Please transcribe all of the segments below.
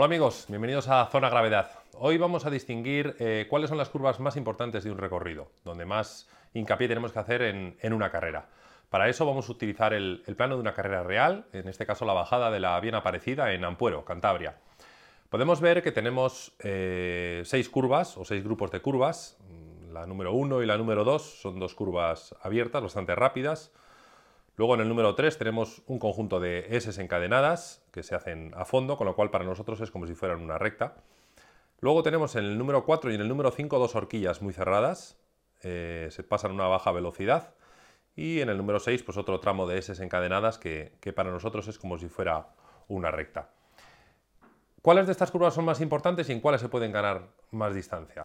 Hola amigos, bienvenidos a Zona Gravedad. Hoy vamos a distinguir eh, cuáles son las curvas más importantes de un recorrido, donde más hincapié tenemos que hacer en, una carrera. Para eso vamos a utilizar el, plano de una carrera real, en este caso la bajada de la Bien Aparecida en Ampuero, Cantabria. Podemos ver que tenemos eh, seis curvas o seis grupos de curvas. La número 1 y la número 2 son dos curvas abiertas, bastante rápidas. Luego en el número 3 tenemos un conjunto de S encadenadas que se hacen a fondo, con lo cual para nosotros es como si fueran una recta. Luego tenemos en el número 4 y en el número 5 dos horquillas muy cerradas, eh, se pasan a una baja velocidad. Y en el número 6 pues otro tramo de S encadenadas que, que para nosotros es como si fuera una recta. ¿Cuáles de estas curvas son más importantes y en cuáles se pueden ganar más distancia?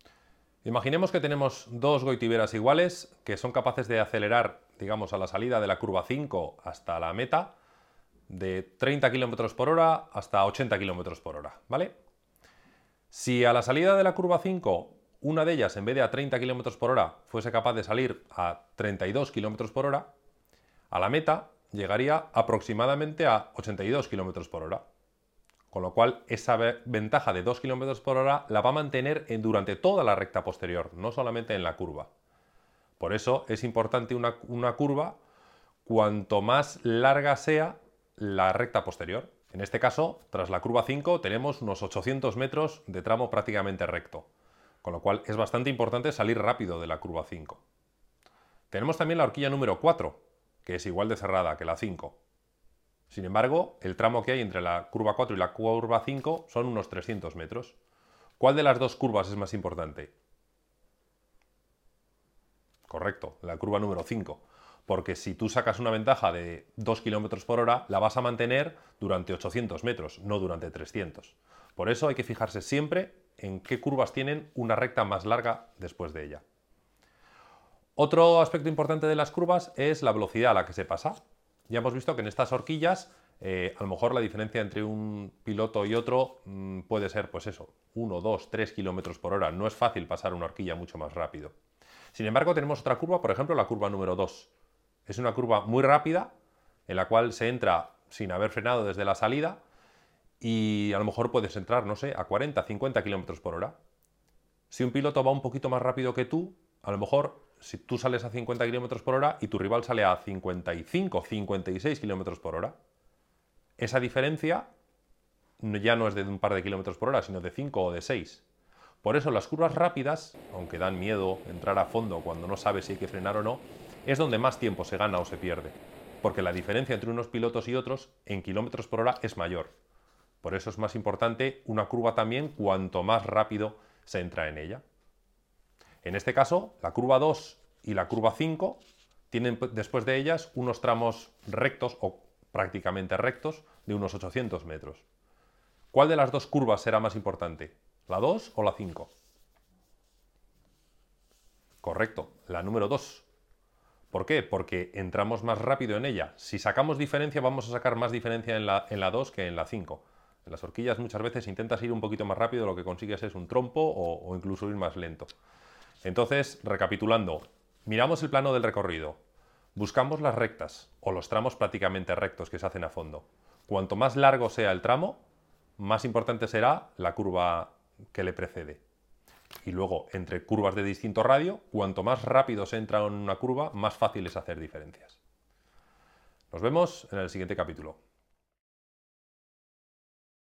Imaginemos que tenemos dos goitiberas iguales que son capaces de acelerar, digamos, a la salida de la curva 5 hasta la meta de 30 km por hora hasta 80 km por hora, ¿vale? Si a la salida de la curva 5 una de ellas, en vez de a 30 km por hora, fuese capaz de salir a 32 km por hora, a la meta llegaría aproximadamente a 82 km por hora. Con lo cual, esa ventaja de 2 km por hora la va a mantener durante toda la recta posterior, no solamente en la curva. Por eso es importante una, una curva cuanto más larga sea la recta posterior. En este caso, tras la curva 5, tenemos unos 800 metros de tramo prácticamente recto, con lo cual es bastante importante salir rápido de la curva 5. Tenemos también la horquilla número 4, que es igual de cerrada que la 5. Sin embargo, el tramo que hay entre la curva 4 y la curva 5 son unos 300 metros. ¿Cuál de las dos curvas es más importante? Correcto, la curva número 5. Porque si tú sacas una ventaja de 2 km por hora, la vas a mantener durante 800 metros, no durante 300. Por eso hay que fijarse siempre en qué curvas tienen una recta más larga después de ella. Otro aspecto importante de las curvas es la velocidad a la que se pasa. Ya hemos visto que en estas horquillas eh, a lo mejor la diferencia entre un piloto y otro mm, puede ser, pues eso, 1, 2, 3 kilómetros por hora. No es fácil pasar una horquilla mucho más rápido. Sin embargo, tenemos otra curva, por ejemplo, la curva número 2. Es una curva muy rápida, en la cual se entra sin haber frenado desde la salida y a lo mejor puedes entrar, no sé, a 40, 50 kilómetros por hora. Si un piloto va un poquito más rápido que tú, a lo mejor si tú sales a 50 km por hora y tu rival sale a 55, 56 km por hora, esa diferencia ya no es de un par de kilómetros por hora, sino de 5 o de 6. Por eso las curvas rápidas, aunque dan miedo entrar a fondo cuando no sabes si hay que frenar o no, es donde más tiempo se gana o se pierde, porque la diferencia entre unos pilotos y otros en kilómetros por hora es mayor. Por eso es más importante una curva también cuanto más rápido se entra en ella. En este caso, la curva 2 y la curva 5 tienen después de ellas unos tramos rectos o prácticamente rectos de unos 800 metros. ¿Cuál de las dos curvas será más importante? ¿La 2 o la 5? Correcto, la número 2. ¿Por qué? Porque entramos más rápido en ella. Si sacamos diferencia, vamos a sacar más diferencia en la, en la 2 que en la 5. En las horquillas muchas veces intentas ir un poquito más rápido, lo que consigues es un trompo o, o incluso ir más lento. Entonces, recapitulando, miramos el plano del recorrido, buscamos las rectas o los tramos prácticamente rectos que se hacen a fondo. Cuanto más largo sea el tramo, más importante será la curva que le precede. Y luego, entre curvas de distinto radio, cuanto más rápido se entra en una curva, más fácil es hacer diferencias. Nos vemos en el siguiente capítulo.